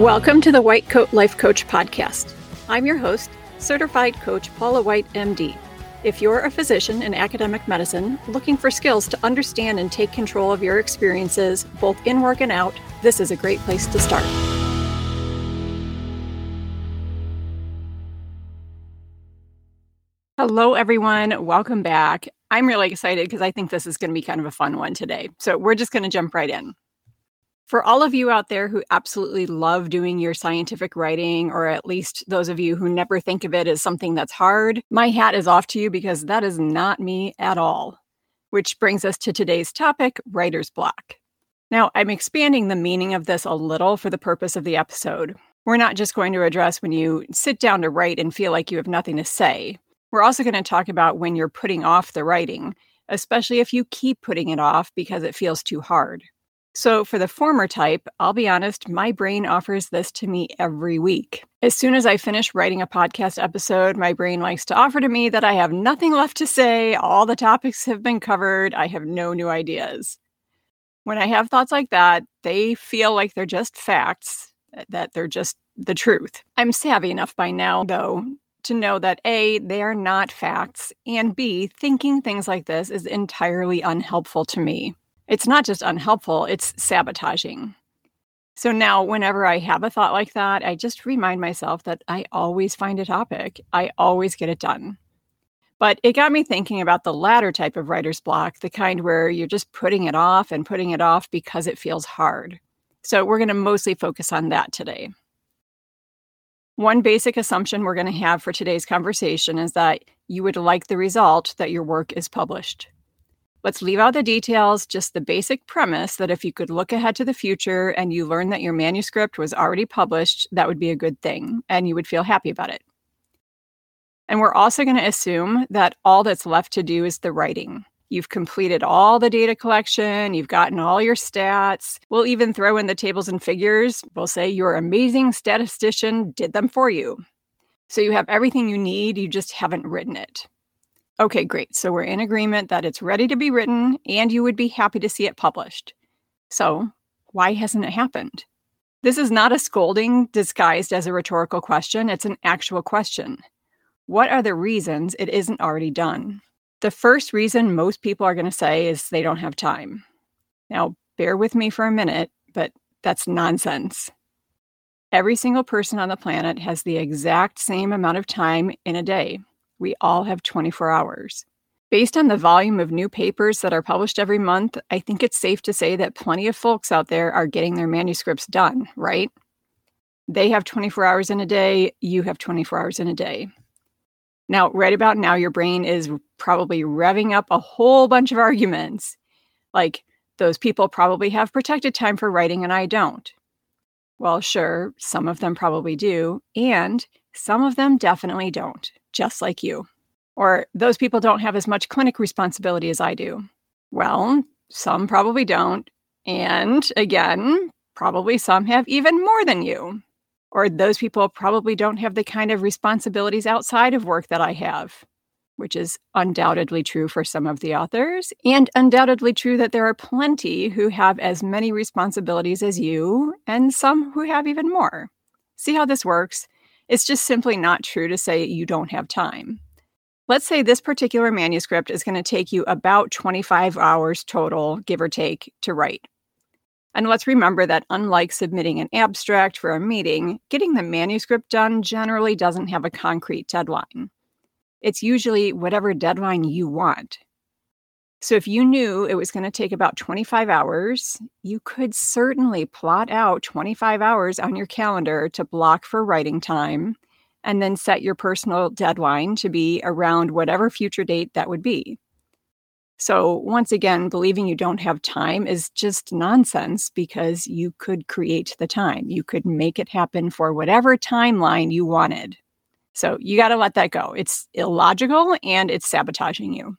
Welcome to the White Coat Life Coach Podcast. I'm your host, certified coach Paula White, MD. If you're a physician in academic medicine looking for skills to understand and take control of your experiences, both in work and out, this is a great place to start. Hello, everyone. Welcome back. I'm really excited because I think this is going to be kind of a fun one today. So, we're just going to jump right in. For all of you out there who absolutely love doing your scientific writing, or at least those of you who never think of it as something that's hard, my hat is off to you because that is not me at all. Which brings us to today's topic writer's block. Now, I'm expanding the meaning of this a little for the purpose of the episode. We're not just going to address when you sit down to write and feel like you have nothing to say. We're also going to talk about when you're putting off the writing, especially if you keep putting it off because it feels too hard. So, for the former type, I'll be honest, my brain offers this to me every week. As soon as I finish writing a podcast episode, my brain likes to offer to me that I have nothing left to say, all the topics have been covered, I have no new ideas. When I have thoughts like that, they feel like they're just facts, eh, that they're just the truth. I'm savvy enough by now, though, to know that A, they are not facts, and B, thinking things like this is entirely unhelpful to me. It's not just unhelpful, it's sabotaging. So now, whenever I have a thought like that, I just remind myself that I always find a topic, I always get it done. But it got me thinking about the latter type of writer's block, the kind where you're just putting it off and putting it off because it feels hard. So we're going to mostly focus on that today. One basic assumption we're going to have for today's conversation is that you would like the result that your work is published. Let's leave out the details, just the basic premise that if you could look ahead to the future and you learn that your manuscript was already published, that would be a good thing and you would feel happy about it. And we're also going to assume that all that's left to do is the writing. You've completed all the data collection, you've gotten all your stats. We'll even throw in the tables and figures. We'll say your amazing statistician did them for you. So you have everything you need, you just haven't written it. Okay, great. So we're in agreement that it's ready to be written and you would be happy to see it published. So why hasn't it happened? This is not a scolding disguised as a rhetorical question, it's an actual question. What are the reasons it isn't already done? The first reason most people are going to say is they don't have time. Now, bear with me for a minute, but that's nonsense. Every single person on the planet has the exact same amount of time in a day we all have 24 hours. Based on the volume of new papers that are published every month, I think it's safe to say that plenty of folks out there are getting their manuscripts done, right? They have 24 hours in a day, you have 24 hours in a day. Now, right about now, your brain is probably revving up a whole bunch of arguments. Like, those people probably have protected time for writing and I don't. Well, sure, some of them probably do. And some of them definitely don't, just like you. Or those people don't have as much clinic responsibility as I do. Well, some probably don't. And again, probably some have even more than you. Or those people probably don't have the kind of responsibilities outside of work that I have, which is undoubtedly true for some of the authors, and undoubtedly true that there are plenty who have as many responsibilities as you, and some who have even more. See how this works? It's just simply not true to say you don't have time. Let's say this particular manuscript is going to take you about 25 hours total, give or take, to write. And let's remember that unlike submitting an abstract for a meeting, getting the manuscript done generally doesn't have a concrete deadline. It's usually whatever deadline you want. So if you knew it was going to take about 25 hours, you could certainly plot out 25 hours on your calendar to block for writing time and then set your personal deadline to be around whatever future date that would be. So, once again, believing you don't have time is just nonsense because you could create the time. You could make it happen for whatever timeline you wanted. So, you got to let that go. It's illogical and it's sabotaging you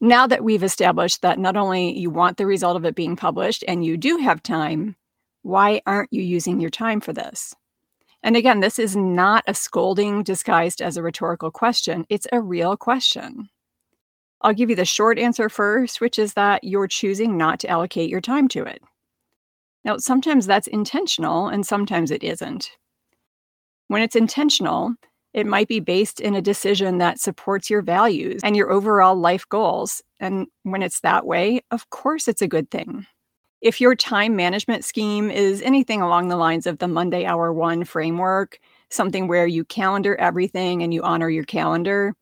now that we've established that not only you want the result of it being published and you do have time, why aren't you using your time for this? And again, this is not a scolding disguised as a rhetorical question, it's a real question. I'll give you the short answer first, which is that you're choosing not to allocate your time to it. Now, sometimes that's intentional and sometimes it isn't. When it's intentional, it might be based in a decision that supports your values and your overall life goals. And when it's that way, of course, it's a good thing. If your time management scheme is anything along the lines of the Monday Hour One framework, something where you calendar everything and you honor your calendar,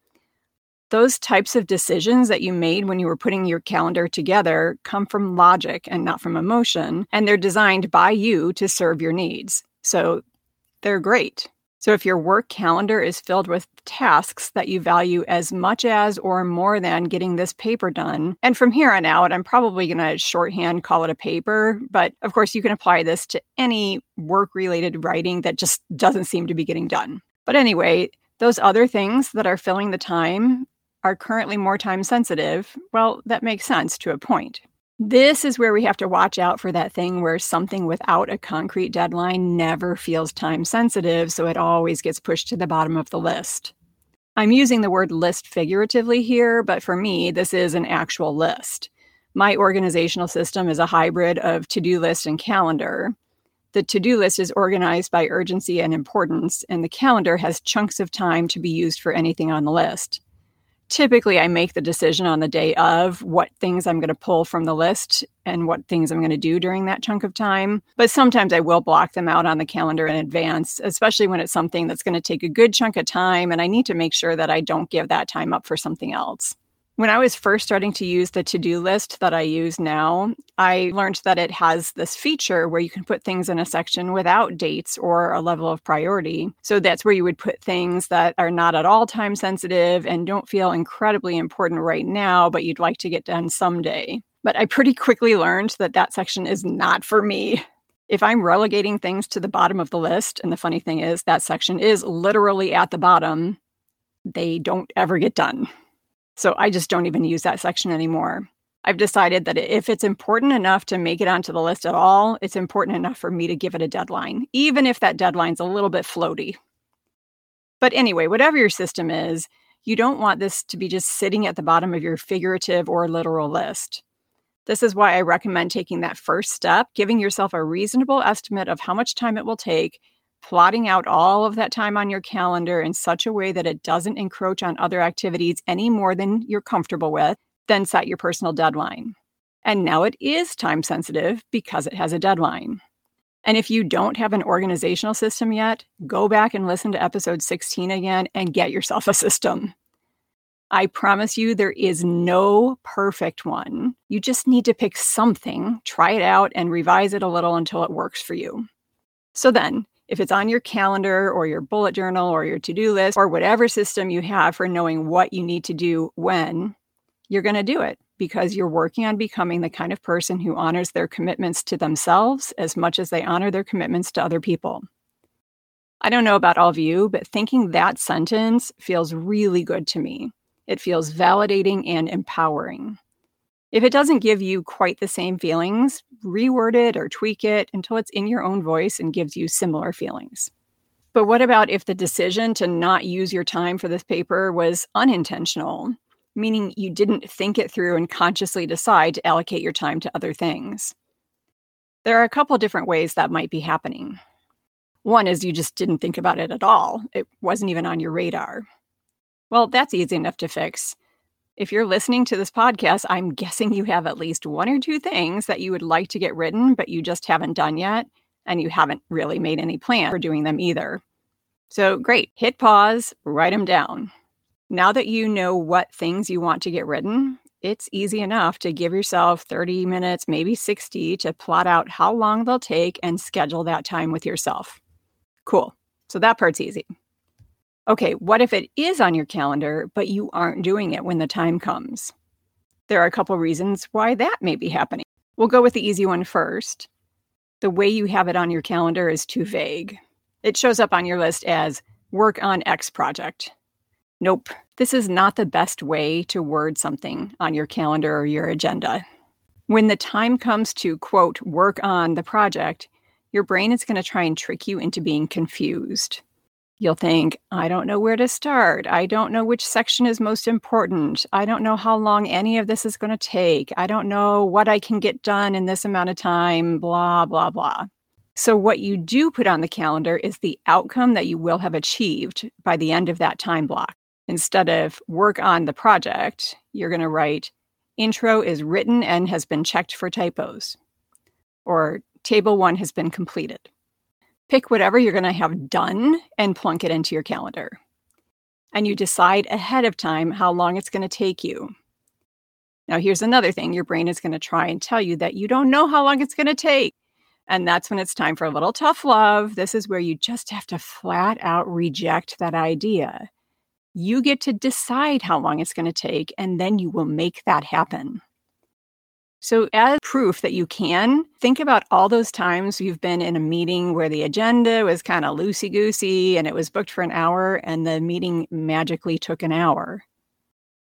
those types of decisions that you made when you were putting your calendar together come from logic and not from emotion, and they're designed by you to serve your needs. So they're great. So if your work calendar is filled with tasks that you value as much as or more than getting this paper done, and from here on out, I'm probably going to shorthand call it a paper, but of course, you can apply this to any work related writing that just doesn't seem to be getting done. But anyway, those other things that are filling the time are currently more time sensitive, well, that makes sense to a point. This is where we have to watch out for that thing where something without a concrete deadline never feels time sensitive, so it always gets pushed to the bottom of the list. I'm using the word list figuratively here, but for me, this is an actual list. My organizational system is a hybrid of to do list and calendar. The to do list is organized by urgency and importance, and the calendar has chunks of time to be used for anything on the list typically I make the decision on the day of what things I'm going to pull from the list and what things I'm going to do during that chunk of time. But sometimes I will block them out on the calendar in advance, especially when it's something that's going to take a good chunk of time and I need to make sure that I don't give that time up for something else. When I was first starting to use the to do list that I use now, I learned that it has this feature where you can put things in a section without dates or a level of priority. So that's where you would put things that are not at all time sensitive and don't feel incredibly important right now, but you'd like to get done someday. But I pretty quickly learned that that section is not for me. If I'm relegating things to the bottom of the list, and the funny thing is, that section is literally at the bottom, they don't ever get done. So I just don't even use that section anymore. I've decided that if it's important enough to make it onto the list at all, it's important enough for me to give it a deadline, even if that deadline's a little bit floaty. But anyway, whatever your system is, you don't want this to be just sitting at the bottom of your figurative or literal list. This is why I recommend taking that first step, giving yourself a reasonable estimate of how much time it will take, plotting out all of that time on your calendar in such a way that it doesn't encroach on other activities any more than you're comfortable with, then set your personal deadline. And now it is time sensitive because it has a deadline. And if you don't have an organizational system yet, go back and listen to episode 16 again and get yourself a system. I promise you, there is no perfect one. You just need to pick something, try it out, and revise it a little until it works for you. So then, if it's on your calendar or your bullet journal or your to do list or whatever system you have for knowing what you need to do when, you're going to do it because you're working on becoming the kind of person who honors their commitments to themselves as much as they honor their commitments to other people. I don't know about all of you, but thinking that sentence feels really good to me. It feels validating and empowering. If it doesn't give you quite the same feelings, reword it or tweak it until it's in your own voice and gives you similar feelings. But what about if the decision to not use your time for this paper was unintentional, meaning you didn't think it through and consciously decide to allocate your time to other things? There are a couple different ways that might be happening. One is you just didn't think about it at all, it wasn't even on your radar. Well, that's easy enough to fix. If you're listening to this podcast, I'm guessing you have at least one or two things that you would like to get written, but you just haven't done yet. And you haven't really made any plan for doing them either. So great, hit pause, write them down. Now that you know what things you want to get written, it's easy enough to give yourself 30 minutes, maybe 60, to plot out how long they'll take and schedule that time with yourself. Cool. So that part's easy. Okay, what if it is on your calendar, but you aren't doing it when the time comes? There are a couple reasons why that may be happening. We'll go with the easy one first. The way you have it on your calendar is too vague. It shows up on your list as work on X project. Nope, this is not the best way to word something on your calendar or your agenda. When the time comes to, quote, work on the project, your brain is going to try and trick you into being confused. You'll think, I don't know where to start. I don't know which section is most important. I don't know how long any of this is going to take. I don't know what I can get done in this amount of time, blah, blah, blah. So, what you do put on the calendar is the outcome that you will have achieved by the end of that time block. Instead of work on the project, you're going to write intro is written and has been checked for typos, or table one has been completed. Pick whatever you're going to have done and plunk it into your calendar. And you decide ahead of time how long it's going to take you. Now, here's another thing your brain is going to try and tell you that you don't know how long it's going to take. And that's when it's time for a little tough love. This is where you just have to flat out reject that idea. You get to decide how long it's going to take, and then you will make that happen. So, as proof that you can, think about all those times you've been in a meeting where the agenda was kind of loosey goosey and it was booked for an hour and the meeting magically took an hour.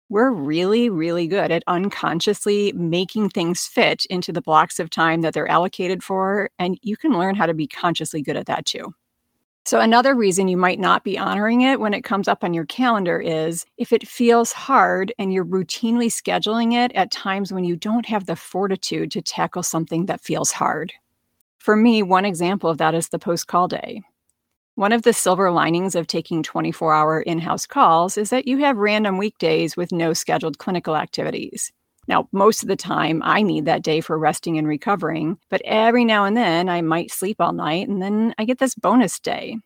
We're really, really good at unconsciously making things fit into the blocks of time that they're allocated for. And you can learn how to be consciously good at that too. So, another reason you might not be honoring it when it comes up on your calendar is if it feels hard and you're routinely scheduling it at times when you don't have the fortitude to tackle something that feels hard. For me, one example of that is the post call day. One of the silver linings of taking 24 hour in house calls is that you have random weekdays with no scheduled clinical activities. Now, most of the time, I need that day for resting and recovering, but every now and then I might sleep all night and then I get this bonus day.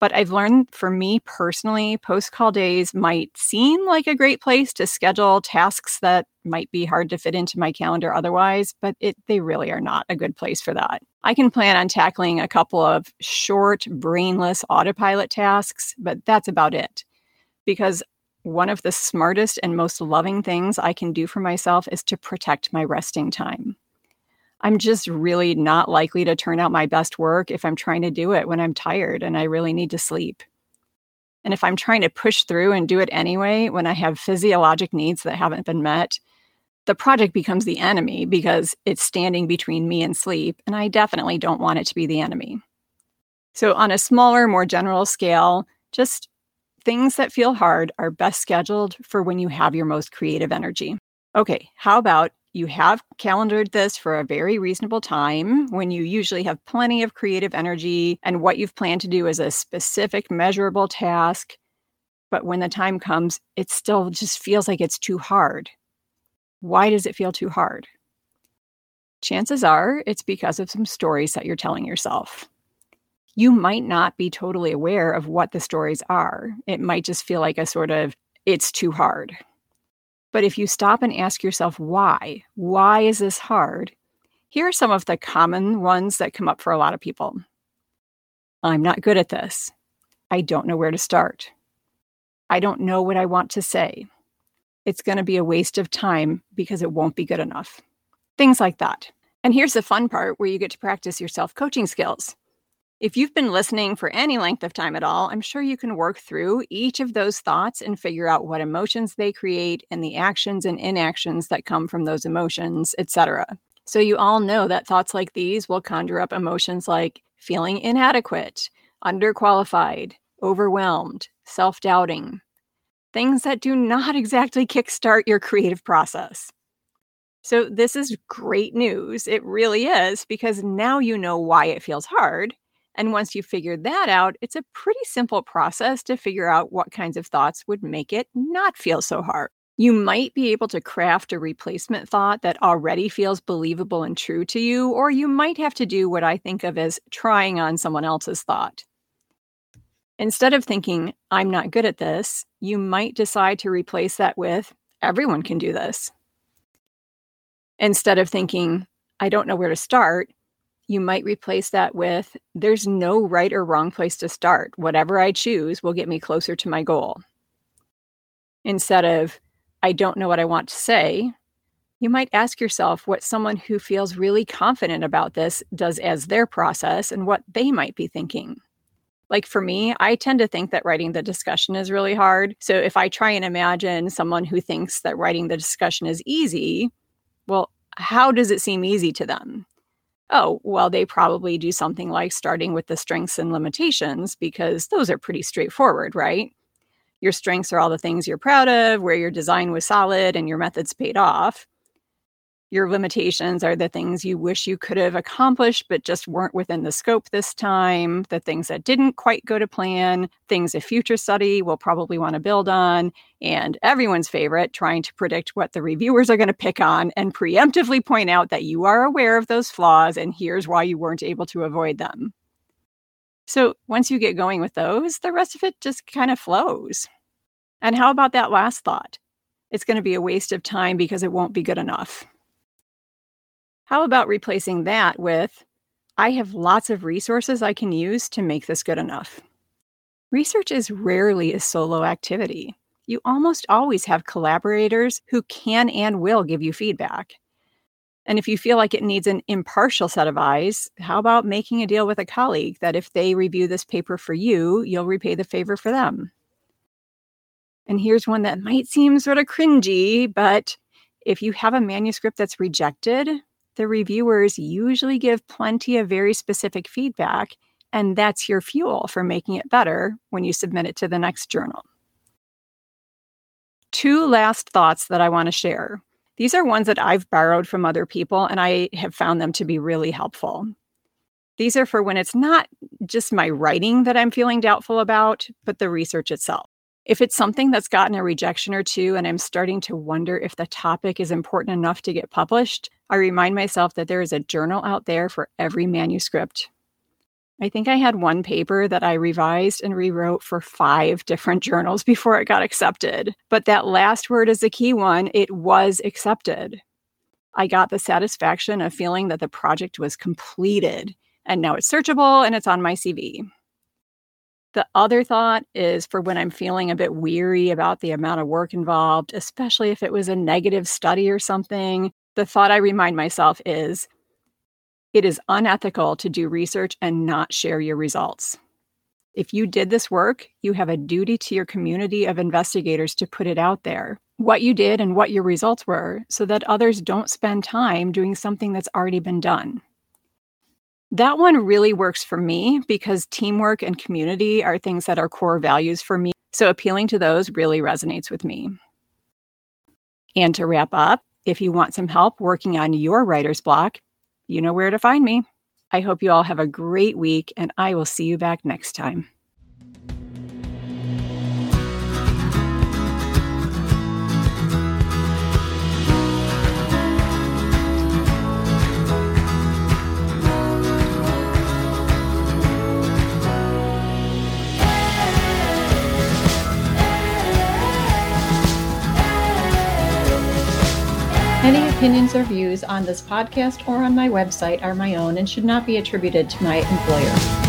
But I've learned for me personally, post call days might seem like a great place to schedule tasks that might be hard to fit into my calendar otherwise, but it, they really are not a good place for that. I can plan on tackling a couple of short, brainless autopilot tasks, but that's about it. Because one of the smartest and most loving things I can do for myself is to protect my resting time. I'm just really not likely to turn out my best work if I'm trying to do it when I'm tired and I really need to sleep. And if I'm trying to push through and do it anyway when I have physiologic needs that haven't been met, the project becomes the enemy because it's standing between me and sleep. And I definitely don't want it to be the enemy. So, on a smaller, more general scale, just things that feel hard are best scheduled for when you have your most creative energy. Okay, how about you have calendared this for a very reasonable time when you usually have plenty of creative energy and what you've planned to do is a specific measurable task. But when the time comes, it still just feels like it's too hard. Why does it feel too hard? Chances are it's because of some stories that you're telling yourself you might not be totally aware of what the stories are. It might just feel like a sort of, it's too hard. But if you stop and ask yourself, why? Why is this hard? Here are some of the common ones that come up for a lot of people I'm not good at this. I don't know where to start. I don't know what I want to say. It's going to be a waste of time because it won't be good enough. Things like that. And here's the fun part where you get to practice your self coaching skills. If you've been listening for any length of time at all, I'm sure you can work through each of those thoughts and figure out what emotions they create and the actions and inactions that come from those emotions, etc. So you all know that thoughts like these will conjure up emotions like feeling inadequate, underqualified, overwhelmed, self-doubting. Things that do not exactly kickstart your creative process. So, this is great news. It really is, because now you know why it feels hard and once you figure that out, it's a pretty simple process to figure out what kinds of thoughts would make it not feel so hard. You might be able to craft a replacement thought that already feels believable and true to you, or you might have to do what I think of as trying on someone else's thought. Instead of thinking, I'm not good at this, you might decide to replace that with, everyone can do this. Instead of thinking, I don't know where to start, you might replace that with there's no right or wrong place to start. Whatever I choose will get me closer to my goal. Instead of I don't know what I want to say, you might ask yourself what someone who feels really confident about this does as their process and what they might be thinking. Like for me, I tend to think that writing the discussion is really hard. So if I try and imagine someone who thinks that writing the discussion is easy, well, how does it seem easy to them? Oh, well, they probably do something like starting with the strengths and limitations because those are pretty straightforward, right? Your strengths are all the things you're proud of, where your design was solid and your methods paid off. Your limitations are the things you wish you could have accomplished, but just weren't within the scope this time, the things that didn't quite go to plan, things a future study will probably want to build on, and everyone's favorite, trying to predict what the reviewers are going to pick on and preemptively point out that you are aware of those flaws and here's why you weren't able to avoid them. So once you get going with those, the rest of it just kind of flows. And how about that last thought? It's going to be a waste of time because it won't be good enough. How about replacing that with, I have lots of resources I can use to make this good enough? Research is rarely a solo activity. You almost always have collaborators who can and will give you feedback. And if you feel like it needs an impartial set of eyes, how about making a deal with a colleague that if they review this paper for you, you'll repay the favor for them? And here's one that might seem sort of cringy, but if you have a manuscript that's rejected, the reviewers usually give plenty of very specific feedback, and that's your fuel for making it better when you submit it to the next journal. Two last thoughts that I want to share. These are ones that I've borrowed from other people, and I have found them to be really helpful. These are for when it's not just my writing that I'm feeling doubtful about, but the research itself. If it's something that's gotten a rejection or two and I'm starting to wonder if the topic is important enough to get published, I remind myself that there is a journal out there for every manuscript. I think I had one paper that I revised and rewrote for five different journals before it got accepted. But that last word is a key one it was accepted. I got the satisfaction of feeling that the project was completed and now it's searchable and it's on my CV. The other thought is for when I'm feeling a bit weary about the amount of work involved, especially if it was a negative study or something. The thought I remind myself is it is unethical to do research and not share your results. If you did this work, you have a duty to your community of investigators to put it out there, what you did and what your results were, so that others don't spend time doing something that's already been done. That one really works for me because teamwork and community are things that are core values for me. So appealing to those really resonates with me. And to wrap up, if you want some help working on your writer's block, you know where to find me. I hope you all have a great week, and I will see you back next time. Opinions or views on this podcast or on my website are my own and should not be attributed to my employer.